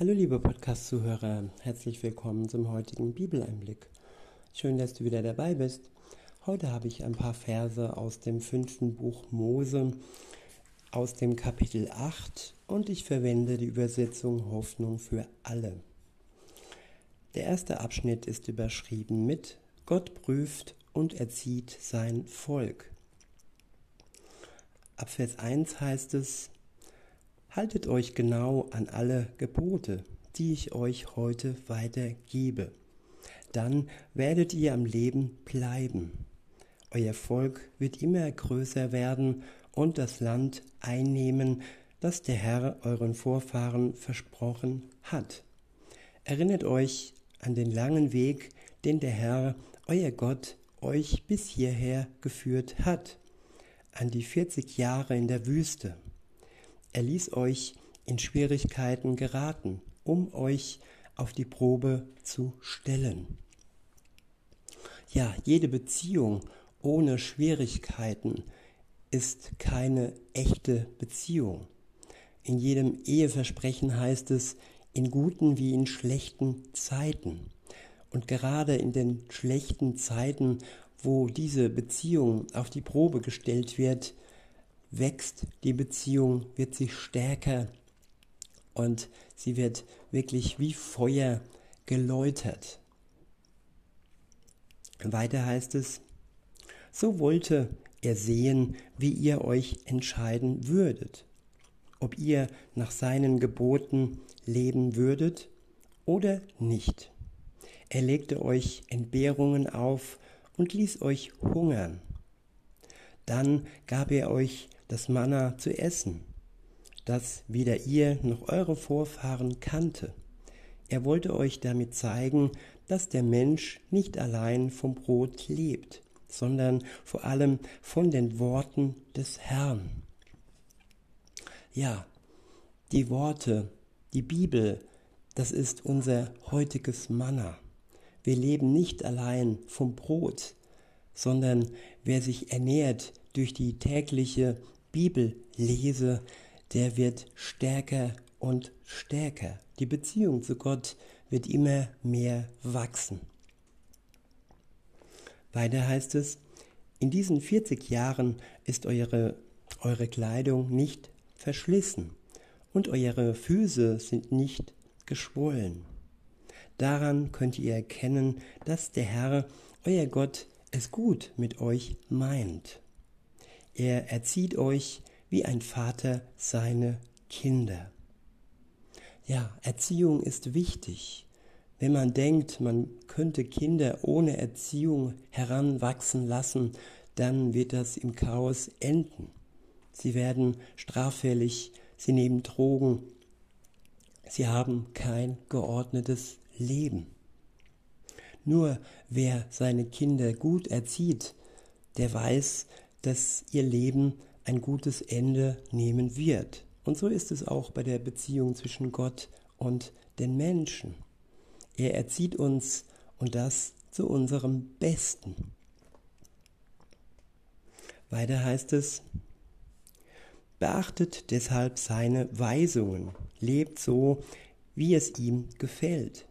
Hallo liebe Podcast-Zuhörer, herzlich willkommen zum heutigen Bibeleinblick. Schön, dass du wieder dabei bist. Heute habe ich ein paar Verse aus dem fünften Buch Mose, aus dem Kapitel 8 und ich verwende die Übersetzung Hoffnung für alle. Der erste Abschnitt ist überschrieben mit Gott prüft und erzieht sein Volk. Ab Vers 1 heißt es, Haltet euch genau an alle Gebote, die ich euch heute weitergebe. Dann werdet ihr am Leben bleiben. Euer Volk wird immer größer werden und das Land einnehmen, das der Herr euren Vorfahren versprochen hat. Erinnert euch an den langen Weg, den der Herr, euer Gott, euch bis hierher geführt hat, an die 40 Jahre in der Wüste er ließ euch in Schwierigkeiten geraten, um euch auf die Probe zu stellen. Ja, jede Beziehung ohne Schwierigkeiten ist keine echte Beziehung. In jedem Eheversprechen heißt es, in guten wie in schlechten Zeiten. Und gerade in den schlechten Zeiten, wo diese Beziehung auf die Probe gestellt wird, wächst die Beziehung, wird sie stärker und sie wird wirklich wie Feuer geläutert. Weiter heißt es, so wollte er sehen, wie ihr euch entscheiden würdet, ob ihr nach seinen Geboten leben würdet oder nicht. Er legte euch Entbehrungen auf und ließ euch hungern. Dann gab er euch das Manna zu essen, das weder ihr noch eure Vorfahren kannte. Er wollte euch damit zeigen, dass der Mensch nicht allein vom Brot lebt, sondern vor allem von den Worten des Herrn. Ja, die Worte, die Bibel, das ist unser heutiges Manna. Wir leben nicht allein vom Brot, sondern wer sich ernährt durch die tägliche Bibel lese, der wird stärker und stärker. Die Beziehung zu Gott wird immer mehr wachsen. Weiter heißt es, in diesen 40 Jahren ist eure, eure Kleidung nicht verschlissen und eure Füße sind nicht geschwollen. Daran könnt ihr erkennen, dass der Herr, euer Gott, es gut mit euch meint. Er erzieht euch wie ein Vater seine Kinder. Ja, Erziehung ist wichtig. Wenn man denkt, man könnte Kinder ohne Erziehung heranwachsen lassen, dann wird das im Chaos enden. Sie werden straffällig, sie nehmen Drogen, sie haben kein geordnetes Leben. Nur wer seine Kinder gut erzieht, der weiß, dass ihr Leben ein gutes Ende nehmen wird. Und so ist es auch bei der Beziehung zwischen Gott und den Menschen. Er erzieht uns und das zu unserem Besten. Weiter heißt es, beachtet deshalb seine Weisungen, lebt so, wie es ihm gefällt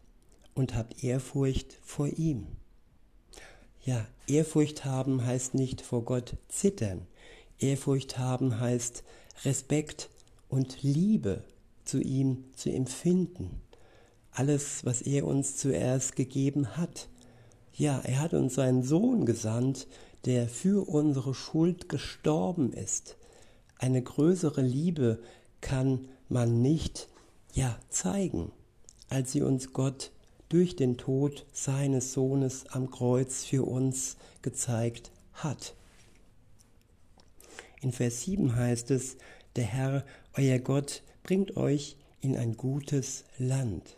und habt Ehrfurcht vor ihm. Ja, Ehrfurcht haben heißt nicht vor Gott zittern. Ehrfurcht haben heißt Respekt und Liebe zu ihm zu empfinden. Alles, was er uns zuerst gegeben hat. Ja, er hat uns seinen Sohn gesandt, der für unsere Schuld gestorben ist. Eine größere Liebe kann man nicht, ja, zeigen, als sie uns Gott durch den Tod seines Sohnes am Kreuz für uns gezeigt hat. In Vers 7 heißt es, der Herr, euer Gott, bringt euch in ein gutes Land.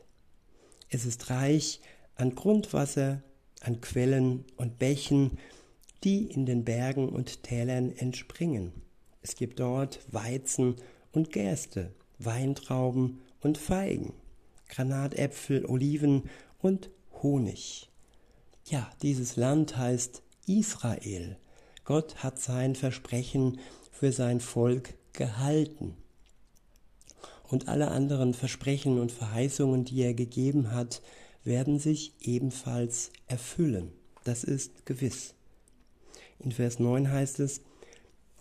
Es ist reich an Grundwasser, an Quellen und Bächen, die in den Bergen und Tälern entspringen. Es gibt dort Weizen und Gerste, Weintrauben und Feigen. Granatäpfel, Oliven und Honig. Ja, dieses Land heißt Israel. Gott hat sein Versprechen für sein Volk gehalten. und alle anderen Versprechen und Verheißungen, die er gegeben hat, werden sich ebenfalls erfüllen. Das ist gewiss. In Vers 9 heißt es,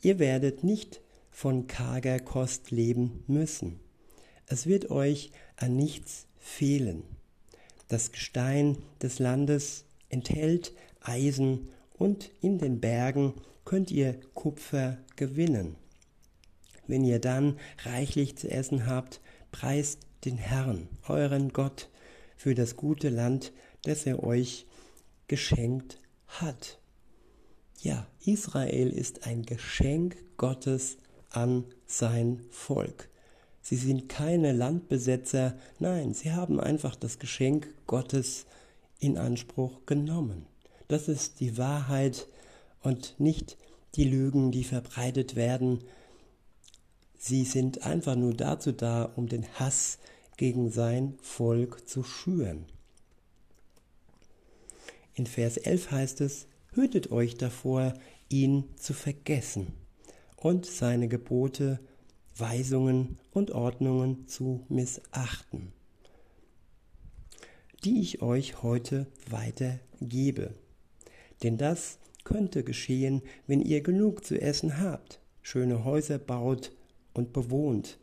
ihr werdet nicht von karger Kost leben müssen. Es wird euch an nichts fehlen. Das Gestein des Landes enthält Eisen und in den Bergen könnt ihr Kupfer gewinnen. Wenn ihr dann reichlich zu essen habt, preist den Herrn, euren Gott, für das gute Land, das er euch geschenkt hat. Ja, Israel ist ein Geschenk Gottes an sein Volk. Sie sind keine Landbesetzer, nein, sie haben einfach das Geschenk Gottes in Anspruch genommen. Das ist die Wahrheit und nicht die Lügen, die verbreitet werden. Sie sind einfach nur dazu da, um den Hass gegen sein Volk zu schüren. In Vers 11 heißt es, hütet euch davor, ihn zu vergessen und seine Gebote, Weisungen und Ordnungen zu missachten, die ich euch heute weitergebe. Denn das könnte geschehen, wenn ihr genug zu essen habt, schöne Häuser baut und bewohnt,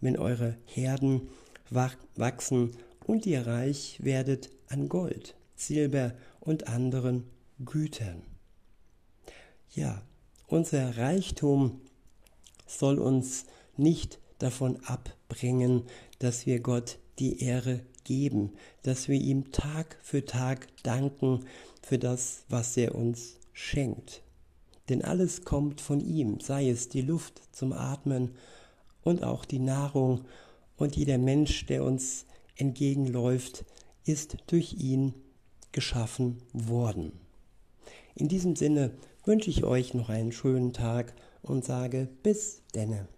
wenn eure Herden wachsen und ihr reich werdet an Gold, Silber und anderen Gütern. Ja, unser Reichtum soll uns nicht davon abbringen, dass wir Gott die Ehre geben, dass wir ihm Tag für Tag danken für das, was er uns schenkt. Denn alles kommt von ihm, sei es die Luft zum Atmen und auch die Nahrung und jeder Mensch, der uns entgegenläuft, ist durch ihn geschaffen worden. In diesem Sinne wünsche ich euch noch einen schönen Tag und sage bis denne.